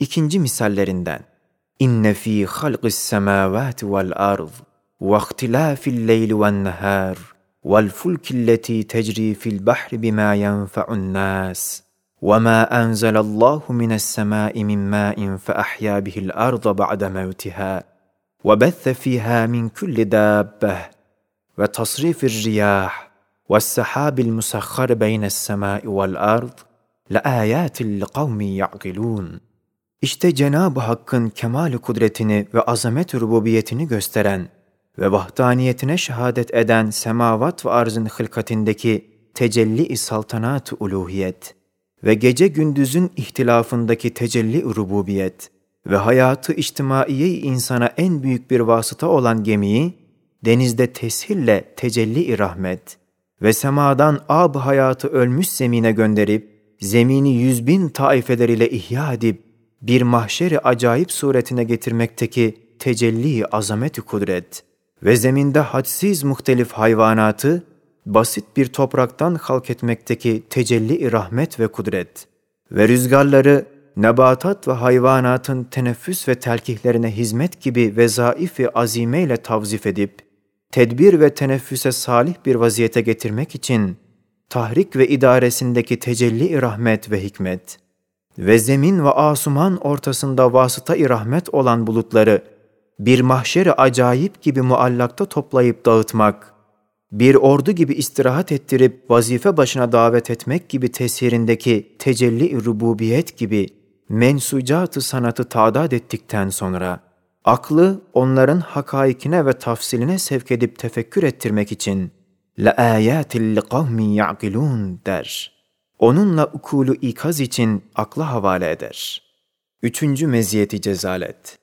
ikinci misallerinden. İnne fi halqis semawati vel ard ve ihtilafil leyli ven nahar vel fulki lleti tecri fil bahri bima yenfa'un nas ve ma enzelallahu mines semai min ma'in fa ahya bihil ard ba'de mevtiha ve bethe fiha min kulli dabbeh ve tasrifir riyah ve sahabil musahhar beyne's semai vel ard لايات لقوم يعقلون İşte Cenab-ı Hakk'ın kemal kudretini ve azamet rububiyetini gösteren ve vahdaniyetine şehadet eden semavat ve arzın hılkatindeki tecelli-i saltanat-ı uluhiyet ve gece gündüzün ihtilafındaki tecelli rububiyet ve hayatı içtimaiye insana en büyük bir vasıta olan gemiyi denizde teshille tecelli rahmet ve semadan ab hayatı ölmüş zemine gönderip zemini yüz bin taifeler ile ihya edip bir mahşeri acayip suretine getirmekteki tecelli azameti kudret ve zeminde hadsiz muhtelif hayvanatı basit bir topraktan halk etmekteki tecelli rahmet ve kudret ve rüzgarları nebatat ve hayvanatın teneffüs ve telkihlerine hizmet gibi vezaif-i azime ile tavzif edip, tedbir ve teneffüse salih bir vaziyete getirmek için, tahrik ve idaresindeki tecelli rahmet ve hikmet ve zemin ve asuman ortasında vasıta-i rahmet olan bulutları bir mahşeri acayip gibi muallakta toplayıp dağıtmak, bir ordu gibi istirahat ettirip vazife başına davet etmek gibi tesirindeki tecelli rububiyet gibi mensucat-ı sanatı tadat ettikten sonra, aklı onların hakaikine ve tafsiline sevk edip tefekkür ettirmek için la ayatil li der.'' Onunla ukulu ikaz için akla havale eder. Üçüncü meziyeti cezalet.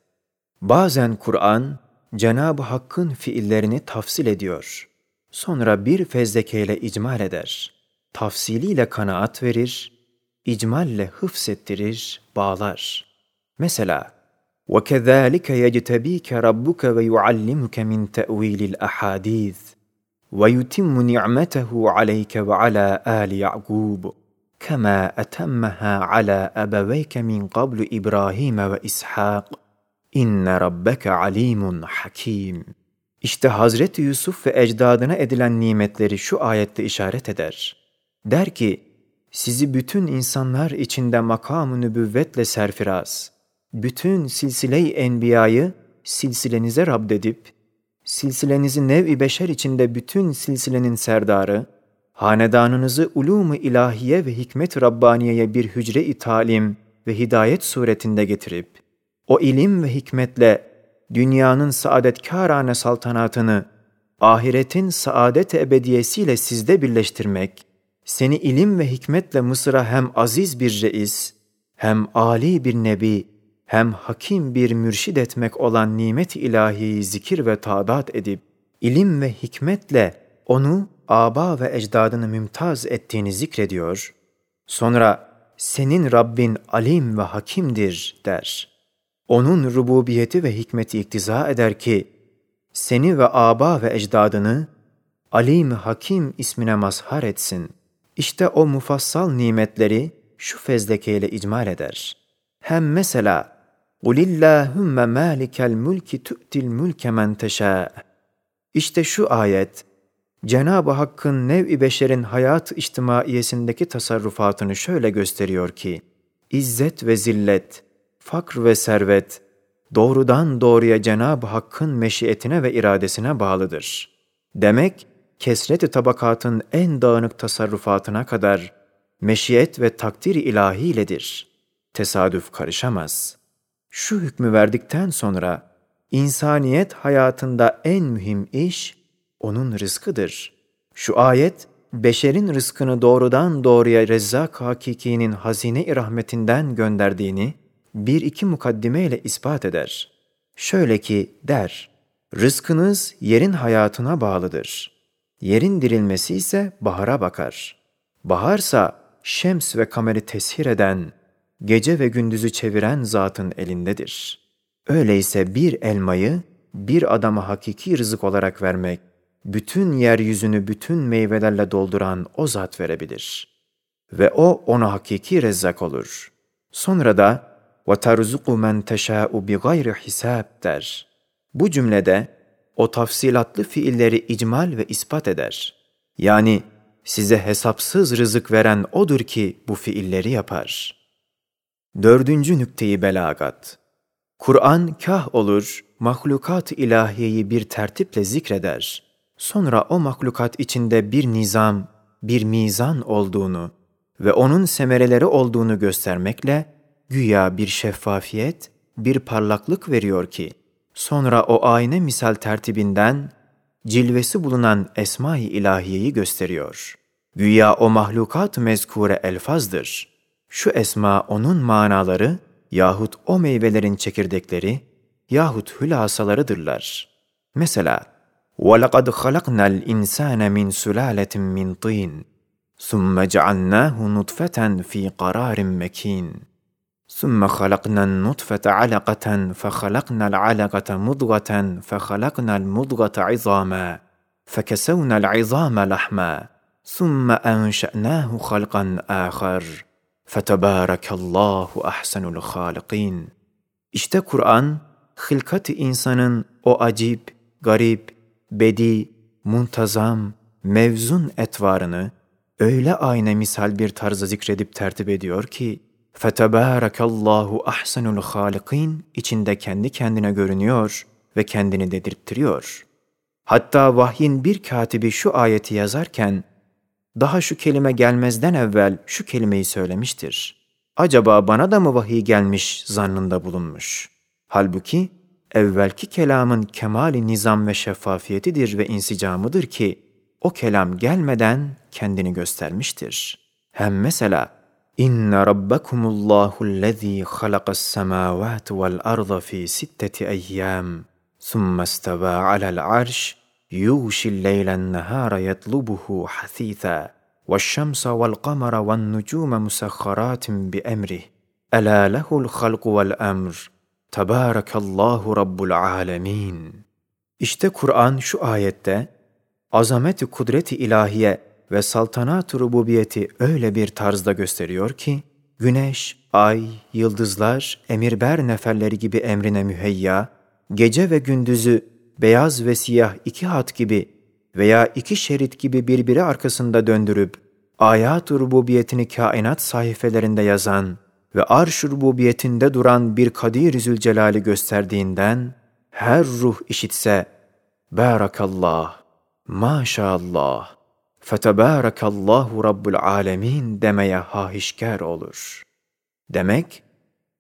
Bazen Kur'an, Cenab-ı Hakk'ın fiillerini tafsil ediyor. Sonra bir fezlekeyle icmal eder. Tafsiliyle kanaat verir, icmalle hıfsettirir, bağlar. Mesela, وَكَذَٰلِكَ يَجْتَب۪يكَ رَبُّكَ وَيُعَلِّمُكَ مِنْ تَأْو۪يلِ الْأَحَادِيثِ وَيُتِمُّ نِعْمَتَهُ عَلَيْكَ وَعَلَى آلِ يَعْقُوبَ كَمَا أَتَمَّهَا عَلَى أَبَوَيْكَ مِنْ قَبْلُ إِبْرَاهِيمَ وَإِسْحَاقَ اِنَّ رَبَّكَ عَلِيمٌ حَكِيمٌ İşte Hazreti Yusuf ve ecdadına edilen nimetleri şu ayette işaret eder. Der ki, sizi bütün insanlar içinde makam-ı nübüvvetle serfiraz, bütün silsile-i enbiyayı silsilenize rabdedip, silsilenizi nev-i beşer içinde bütün silsilenin serdarı, hanedanınızı ulûm-u ilahiye ve hikmet Rabbaniye'ye bir hücre-i talim ve hidayet suretinde getirip, o ilim ve hikmetle dünyanın saadetkârane saltanatını, ahiretin saadet ebediyesiyle sizde birleştirmek, seni ilim ve hikmetle Mısır'a hem aziz bir reis, hem âli bir nebi, hem hakim bir mürşid etmek olan nimet ilahiyi zikir ve tadat edip, ilim ve hikmetle onu aba ve ecdadını mümtaz ettiğini zikrediyor. Sonra senin Rabbin alim ve hakimdir der. Onun rububiyeti ve hikmeti iktiza eder ki, seni ve aba ve ecdadını alim hakim ismine mazhar etsin. İşte o mufassal nimetleri şu fezlekeyle icmal eder. Hem mesela قُلِ اللّٰهُمَّ مَالِكَ الْمُلْكِ تُؤْتِ الْمُلْكَ مَنْ تَشَاءُ İşte şu ayet, Cenab-ı Hakk'ın nev-i beşerin hayat içtimaiyesindeki tasarrufatını şöyle gösteriyor ki, İzzet ve zillet, fakr ve servet, doğrudan doğruya Cenab-ı Hakk'ın meşiyetine ve iradesine bağlıdır. Demek, kesret-i tabakatın en dağınık tasarrufatına kadar meşiyet ve takdir ilahiyledir. Tesadüf karışamaz. Şu hükmü verdikten sonra, insaniyet hayatında en mühim iş, onun rızkıdır. Şu ayet, beşerin rızkını doğrudan doğruya Rezzak Hakiki'nin hazine-i rahmetinden gönderdiğini bir iki mukaddime ile ispat eder. Şöyle ki der, rızkınız yerin hayatına bağlıdır. Yerin dirilmesi ise bahara bakar. Baharsa şems ve kameri teshir eden, gece ve gündüzü çeviren zatın elindedir. Öyleyse bir elmayı bir adama hakiki rızık olarak vermek, bütün yeryüzünü bütün meyvelerle dolduran o zat verebilir. Ve o ona hakiki rezzak olur. Sonra da وَتَرْزُقُ مَنْ تَشَاءُ بِغَيْرِ hisab der. Bu cümlede o tafsilatlı fiilleri icmal ve ispat eder. Yani size hesapsız rızık veren odur ki bu fiilleri yapar. Dördüncü nükteyi belagat. Kur'an kah olur, mahlukat ilahiyeyi bir tertiple zikreder. Sonra o mahlukat içinde bir nizam, bir mizan olduğunu ve onun semereleri olduğunu göstermekle güya bir şeffafiyet, bir parlaklık veriyor ki, sonra o ayna misal tertibinden cilvesi bulunan esma-i ilahiyeyi gösteriyor. Güya o mahlukat mezkure elfazdır. Şu esma onun manaları yahut o meyvelerin çekirdekleri yahut hülasalarıdırlar. Mesela وَلَقَدْ خَلَقْنَا الْاِنْسَانَ مِنْ سُلَالَةٍ مِنْ طِينٍ ثُمَّ جَعَلْنَاهُ نُطْفَةً فِي قَرَارٍ مَك۪ينٍ. ثم خلقنا النطفة علقة فخلقنا العلقة مضغة فخلقنا المضغة عظاما فكسونا العظام لحما ثم أنشأناه خلقا آخر. فَتَبَارَكَ اللّٰهُ أَحْسَنُ الْخَالِقِينَ. İşte Kur'an, hılkat-ı insanın o acip, garip, bedi, muntazam, mevzun etvarını öyle ayna misal bir tarzda zikredip tertip ediyor ki fetebârekallâhu ahsenul hâlikîn içinde kendi kendine görünüyor ve kendini dedirttiriyor. Hatta vahyin bir katibi şu ayeti yazarken daha şu kelime gelmezden evvel şu kelimeyi söylemiştir. Acaba bana da mı vahiy gelmiş zannında bulunmuş? Halbuki evvelki kelamın kemali nizam ve şeffafiyetidir ve insicamıdır ki o kelam gelmeden kendini göstermiştir. Hem mesela İnne rabbakumullahu allazî halakas semâvâti vel arda fî sitteti eyyâm ثُمَّ اسْتَوَى عَلَى الْعَرْشِ يغشي الليل النهار يطلبه حثيثا والشمس والقمر والنجوم مسخرات بأمره ألا له الخلق والأمر Tebârekallahu Rabbul Alemin. İşte Kur'an şu ayette, azameti kudreti ilahiye ve saltanat-ı rububiyeti öyle bir tarzda gösteriyor ki, güneş, ay, yıldızlar, emirber neferleri gibi emrine müheyya, gece ve gündüzü beyaz ve siyah iki hat gibi veya iki şerit gibi birbiri arkasında döndürüp, ayat-ı rububiyetini kainat sayfelerinde yazan, ve arş rububiyetinde duran bir Kadir-i Zülcelal'i gösterdiğinden, her ruh işitse, Barakallah, Maşallah, Fetebarakallahu Rabbul Alemin demeye hahişkar olur. Demek,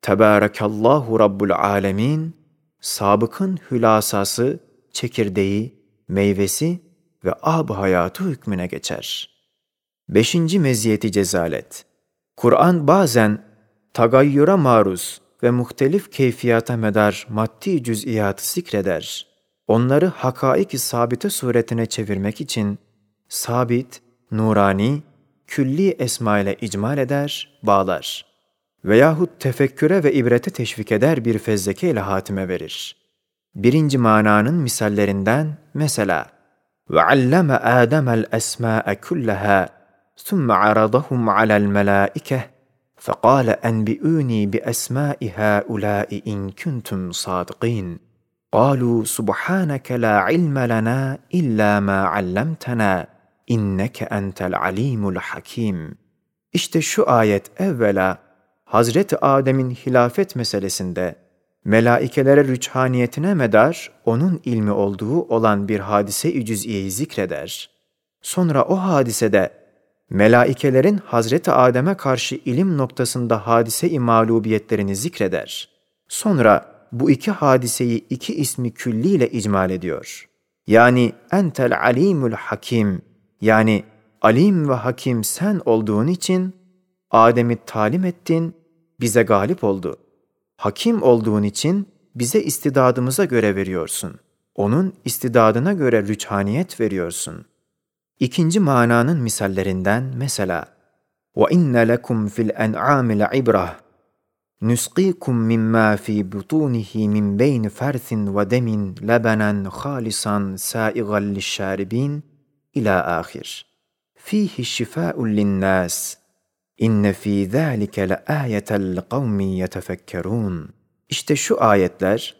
Tebarakallahu Rabbul Alemin, sabıkın hülasası, çekirdeği, meyvesi ve ab hayatı hükmüne geçer. Beşinci meziyeti cezalet. Kur'an bazen tagayyura maruz ve muhtelif keyfiyata medar maddi cüz'iyatı zikreder. Onları hakaik-i sabite suretine çevirmek için sabit, nurani, külli esma ile icmal eder, bağlar veyahut tefekküre ve ibrete teşvik eder bir fezleke ile hatime verir. Birinci mananın misallerinden mesela وَعَلَّمَ آدَمَ الْأَسْمَاءَ كُلَّهَا ثُمَّ عَرَضَهُمْ عَلَى الْمَلَائِكَةِ فَقَالَ أَنْبِئُونِي بِأَسْمَاءِ هَؤُلَاءِ إِنْ كُنْتُمْ صَادِقِينَ قالوا سبحانك لا علم لنا إلا ما علمتنا إنك أنت العليم الحكيم İşte şu ayet evvela Hazreti Adem'in hilafet meselesinde melaikelere rüçhaniyetine medar onun ilmi olduğu olan bir hadise-i cüz'iyeyi zikreder. Sonra o hadisede melaikelerin Hazreti Adem'e karşı ilim noktasında hadise-i mağlubiyetlerini zikreder. Sonra bu iki hadiseyi iki ismi külliyle icmal ediyor. Yani entel alimul hakim yani alim ve hakim sen olduğun için Adem'i talim ettin, bize galip oldu. Hakim olduğun için bize istidadımıza göre veriyorsun. Onun istidadına göre rüçhaniyet veriyorsun. İkinci mananın misallerinden mesela وَاِنَّ لَكُمْ فِي الْاَنْعَامِ لَعِبْرَةً نُسْقِيكُمْ مِمَّا فِي بُطُونِهِ مِنْ بَيْنِ فَرْثٍ وَدَمٍ لَبَنًا خَالِصًا سَائِغًا لِلشَّارِبِينَ إلى آخر فيه شفاء للناس İnne fî zâlike le âyeten li kavmin yetefekkerûn. İşte şu ayetler,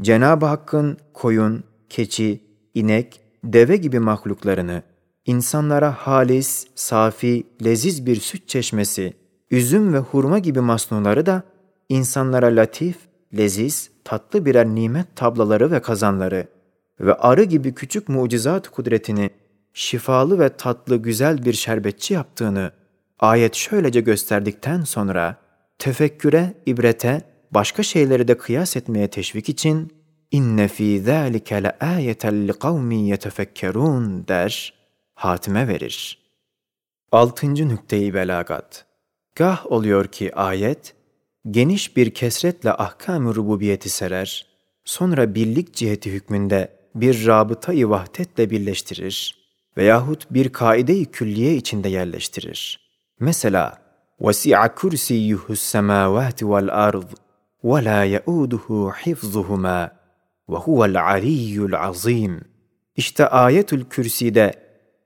Cenab-ı Hakk'ın koyun, keçi, inek, deve gibi mahluklarını, insanlara halis, safi, leziz bir süt çeşmesi, üzüm ve hurma gibi masnuları da insanlara latif, leziz, tatlı birer nimet tablaları ve kazanları ve arı gibi küçük mucizat kudretini şifalı ve tatlı güzel bir şerbetçi yaptığını ayet şöylece gösterdikten sonra tefekküre, ibrete, başka şeyleri de kıyas etmeye teşvik için inne fî zâlike le âyeten li yetefekkerûn der, hatime verir. Altıncı nükteyi belagat. Gah oluyor ki ayet, geniş bir kesretle ahkam-ı rububiyeti serer, sonra birlik ciheti hükmünde bir rabıtayı vahdetle birleştirir veyahut bir kaide-i külliye içinde yerleştirir. Mesela, وَسِعَ كُرْسِيُّهُ السَّمَاوَاتِ وَالْأَرْضِ وَلَا يَؤُودُهُ حِفْظُهُمَا وَهُوَ الْعَلِيُّ الْعَظِيمُ İşte ayetül kürside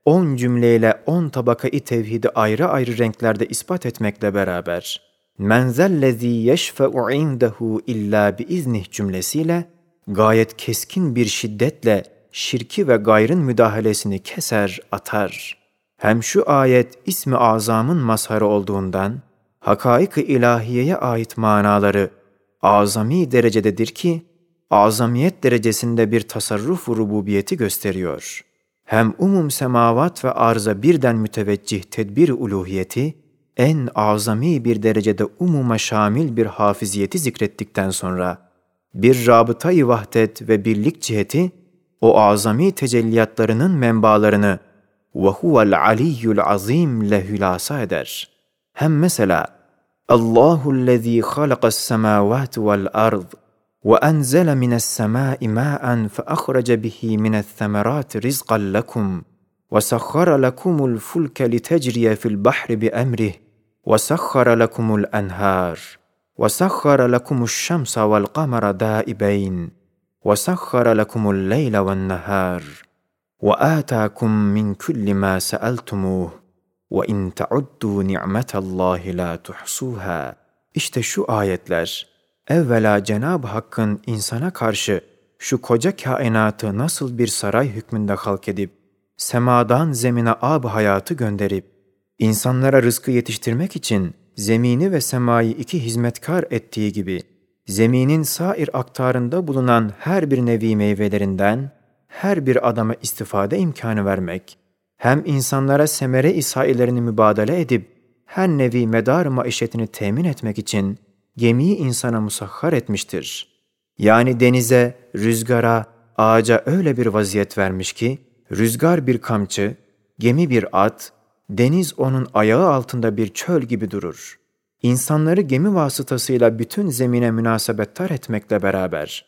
on cümleyle on tabakayı tevhidi ayrı ayrı renklerde ispat etmekle beraber men zellezî yeşfe'u indehu illa biiznih cümlesiyle gayet keskin bir şiddetle şirki ve gayrın müdahalesini keser, atar. Hem şu ayet ismi azamın mazharı olduğundan, hakaik-ı ilahiyeye ait manaları azami derecededir ki, azamiyet derecesinde bir tasarruf rububiyeti gösteriyor. Hem umum semavat ve arza birden müteveccih tedbir uluhiyeti, en azami bir derecede umuma şamil bir hafiziyeti zikrettikten sonra, bir rabıtayı vahdet ve birlik ciheti, o azami tecelliyatlarının menbalarını ve huvel aliyyul azim ile hülasa eder. Hem mesela Allahu lezî halakas semâvâti vel وأنزل من السماء ماء فأخرج به من الثمرات رزقا لكم وسخر لكم الفلك لتجري في البحر بأمره وسخر لكم الأنهار وسخر لكم الشمس والقمر دائبين وسخر لكم الليل والنهار وآتاكم من كل ما سألتموه وإن تعدوا نعمة الله لا تحصوها. Işte إيه ayetler. Evvela Cenab-ı Hakk'ın insana karşı şu koca kainatı nasıl bir saray hükmünde halk edip semadan zemine ab hayatı gönderip insanlara rızkı yetiştirmek için zemini ve semayı iki hizmetkar ettiği gibi zeminin sair aktarında bulunan her bir nevi meyvelerinden her bir adama istifade imkanı vermek, hem insanlara semere isailerini mübadele edip her nevi medar maişetini temin etmek için gemiyi insana musahhar etmiştir. Yani denize, rüzgara, ağaca öyle bir vaziyet vermiş ki, rüzgar bir kamçı, gemi bir at, deniz onun ayağı altında bir çöl gibi durur.'' insanları gemi vasıtasıyla bütün zemine münasebettar etmekle beraber,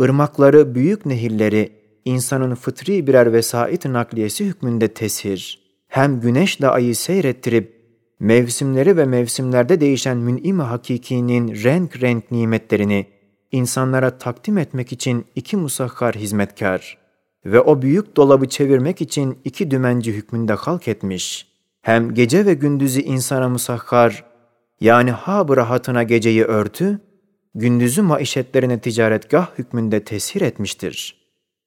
ırmakları, büyük nehirleri insanın fıtri birer vesait nakliyesi hükmünde tesir, hem güneşle ayı seyrettirip, mevsimleri ve mevsimlerde değişen mün'im hakikinin renk renk nimetlerini insanlara takdim etmek için iki musahhar hizmetkar ve o büyük dolabı çevirmek için iki dümenci hükmünde halk etmiş, hem gece ve gündüzü insana musahhar yani hab rahatına geceyi örtü, gündüzü maişetlerine ticaretgah hükmünde tesir etmiştir.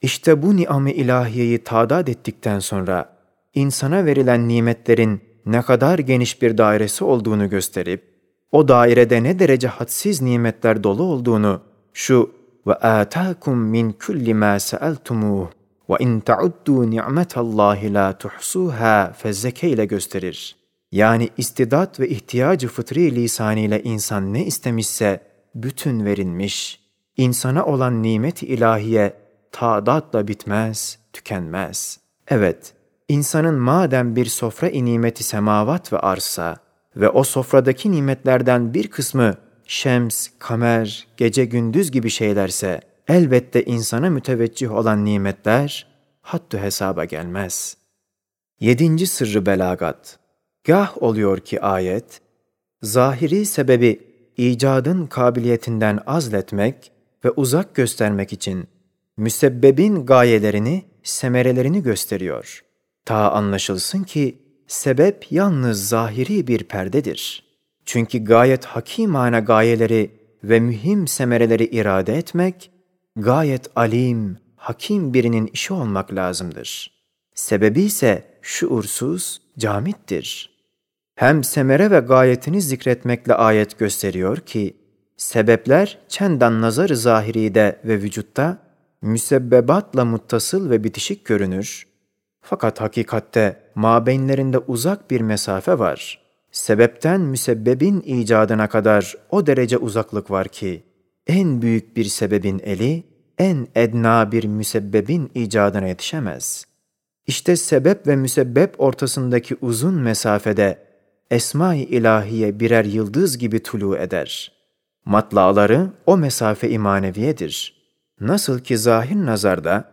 İşte bu ni'am-ı ilahiyeyi tadat ettikten sonra, insana verilen nimetlerin ne kadar geniş bir dairesi olduğunu gösterip, o dairede ne derece hadsiz nimetler dolu olduğunu, şu ve atakum min kulli ma sa'altumuh ve in ta'uddu ni'metallahi la tuhsuha fezzeke ile gösterir.'' Yani istidat ve ihtiyacı fıtri lisanıyla insan ne istemişse bütün verilmiş. İnsana olan nimet ilahiye taadatla bitmez, tükenmez. Evet, insanın madem bir sofra-i nimeti semavat ve arsa ve o sofradaki nimetlerden bir kısmı şems, kamer, gece gündüz gibi şeylerse elbette insana müteveccih olan nimetler hattı hesaba gelmez. Yedinci sırrı belagat Gah oluyor ki ayet, zahiri sebebi icadın kabiliyetinden azletmek ve uzak göstermek için müsebbebin gayelerini, semerelerini gösteriyor. Ta anlaşılsın ki sebep yalnız zahiri bir perdedir. Çünkü gayet hakimane gayeleri ve mühim semereleri irade etmek, gayet alim, hakim birinin işi olmak lazımdır. Sebebi ise şuursuz, camittir. Hem semere ve gayetini zikretmekle ayet gösteriyor ki, sebepler çendan nazar-ı zahiride ve vücutta müsebbebatla muttasıl ve bitişik görünür. Fakat hakikatte mabeynlerinde uzak bir mesafe var. Sebepten müsebbebin icadına kadar o derece uzaklık var ki, en büyük bir sebebin eli, en edna bir müsebbebin icadına yetişemez. İşte sebep ve müsebbep ortasındaki uzun mesafede Esma-i İlahiye birer yıldız gibi tulu eder. Matlaları o mesafe imaneviyedir. Nasıl ki zahir nazarda,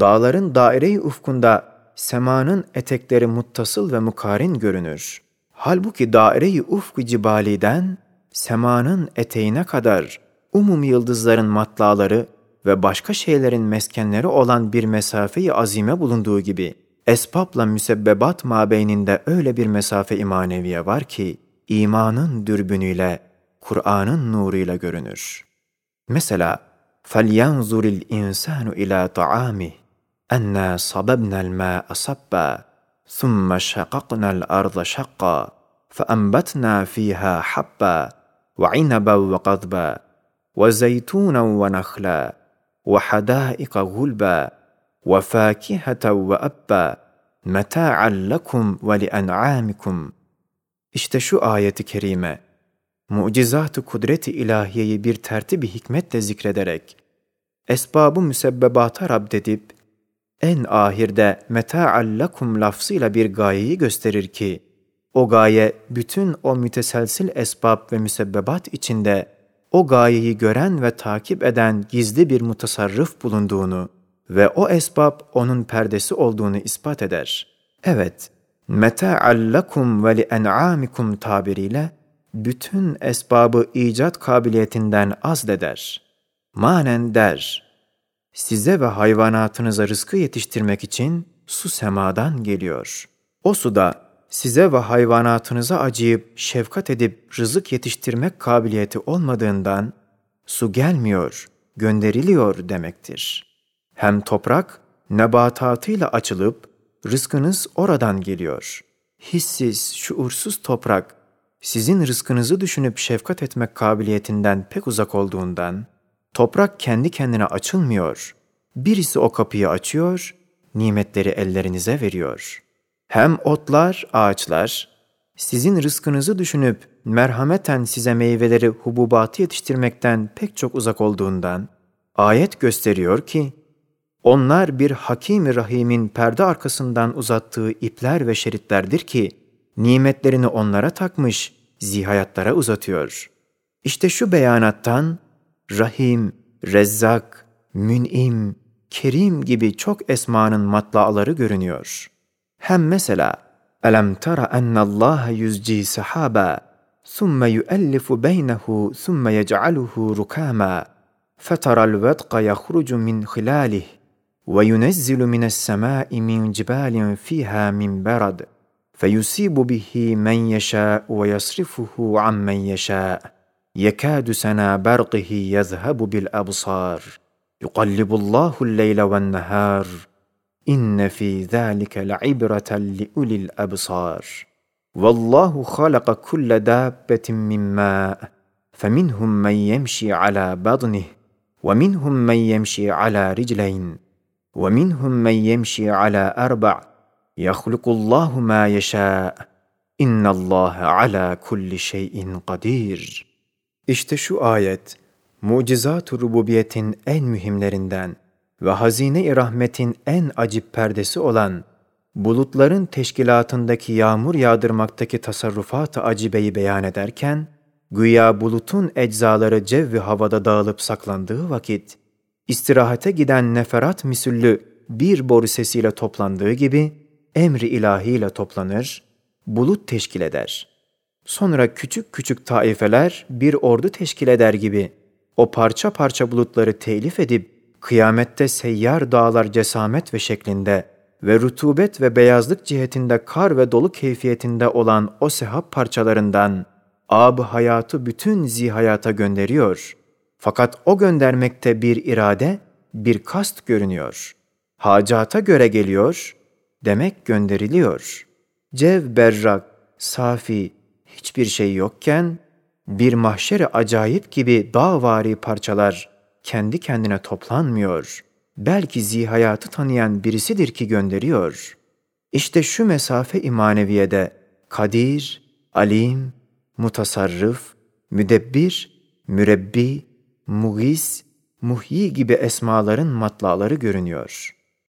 dağların daire-i ufkunda semanın etekleri muttasıl ve mukarin görünür. Halbuki daire-i ufku cibaliden semanın eteğine kadar umum yıldızların matlaları ve başka şeylerin meskenleri olan bir mesafeyi azime bulunduğu gibi, esbabla müsebbebat mabeyninde öyle bir mesafe imaneviye var ki, imanın dürbünüyle, Kur'an'ın nuruyla görünür. Mesela, فَلْيَنْظُرِ الْاِنْسَانُ اِلَى طَعَامِهِ اَنَّا صَبَبْنَا الْمَاءَ صَبًّا ثُمَّ شَقَقْنَا الْأَرْضَ شَقًّا فَأَنْبَتْنَا فِيهَا حَبًّا وَعِنَبًا وَقَضْبًا وَزَيْتُونًا وَنَخْلًا وحدائق غلبا وفاكهة وأبا متاعا لكم ولأنعامكم. İşte şu ayeti kerime, mucizat-ı kudret-i ilahiyeyi bir tertib-i hikmetle zikrederek, esbabı müsebbebata rabdedip, en ahirde meta'allakum lafzıyla bir gayeyi gösterir ki, o gaye bütün o müteselsil esbab ve müsebbebat içinde o gayeyi gören ve takip eden gizli bir mutasarrıf bulunduğunu ve o esbab onun perdesi olduğunu ispat eder. Evet, meta'allakum ve li en'amikum tabiriyle bütün esbabı icat kabiliyetinden azleder. Manen der, size ve hayvanatınıza rızkı yetiştirmek için su semadan geliyor. O suda size ve hayvanatınıza acıyıp şefkat edip rızık yetiştirmek kabiliyeti olmadığından su gelmiyor, gönderiliyor demektir. Hem toprak nebatatıyla açılıp rızkınız oradan geliyor. Hissiz, şuursuz toprak sizin rızkınızı düşünüp şefkat etmek kabiliyetinden pek uzak olduğundan toprak kendi kendine açılmıyor. Birisi o kapıyı açıyor, nimetleri ellerinize veriyor.'' Hem otlar, ağaçlar, sizin rızkınızı düşünüp merhameten size meyveleri, hububatı yetiştirmekten pek çok uzak olduğundan, ayet gösteriyor ki, onlar bir hakim Rahim'in perde arkasından uzattığı ipler ve şeritlerdir ki, nimetlerini onlara takmış, zihayatlara uzatıyor. İşte şu beyanattan, Rahim, Rezzak, Mün'im, Kerim gibi çok esmanın matlaları görünüyor.'' Hem mesela أَلَمْ تَرَ أَنَّ اللّٰهَ يُزْجِي سَحَابًا ثُمَّ يُؤَلِّفُ بَيْنَهُ ثُمَّ يَجْعَلُهُ رُكَامًا فَتَرَى الْوَدْقَ يَخْرُجُ مِنْ خِلَالِهِ وَيُنَزِّلُ مِنَ السَّمَاءِ مِنْ جِبَالٍ فِيهَا مِنْ بَرَدٍ فيصيب به من يشاء ويصرفه عن من يشاء يكاد سنا برقه يذهب بالأبصار يقلب الله الليل والنهار fî zâlike le'ibreten li ulil absar. Vallahu halaka kulle dabbetin min mâ. فمنهم من يمشي على بطنه ومنهم من يمشي على رجلين ومنهم من يمشي على أربع يخلق الله ما يشاء إن الله على كل şeyin kadir. İşte şu ayet, mucizat-ı rububiyetin en mühimlerinden ve hazine-i rahmetin en acip perdesi olan bulutların teşkilatındaki yağmur yağdırmaktaki tasarrufat-ı acibeyi beyan ederken, güya bulutun eczaları cevvi havada dağılıp saklandığı vakit, istirahate giden neferat misüllü bir boru sesiyle toplandığı gibi, emri ilahiyle toplanır, bulut teşkil eder. Sonra küçük küçük taifeler bir ordu teşkil eder gibi, o parça parça bulutları telif edip, kıyamette seyyar dağlar cesamet ve şeklinde ve rutubet ve beyazlık cihetinde kar ve dolu keyfiyetinde olan o sehap parçalarından ab hayatı bütün zihayata gönderiyor. Fakat o göndermekte bir irade, bir kast görünüyor. Hacata göre geliyor, demek gönderiliyor. Cev berrak, safi, hiçbir şey yokken, bir mahşeri acayip gibi dağvari parçalar kendi kendine toplanmıyor. Belki zihayatı tanıyan birisidir ki gönderiyor. İşte şu mesafe imaneviyede kadir, alim, mutasarrıf, müdebbir, mürebbi, mugis, muhyi gibi esmaların matlaları görünüyor.''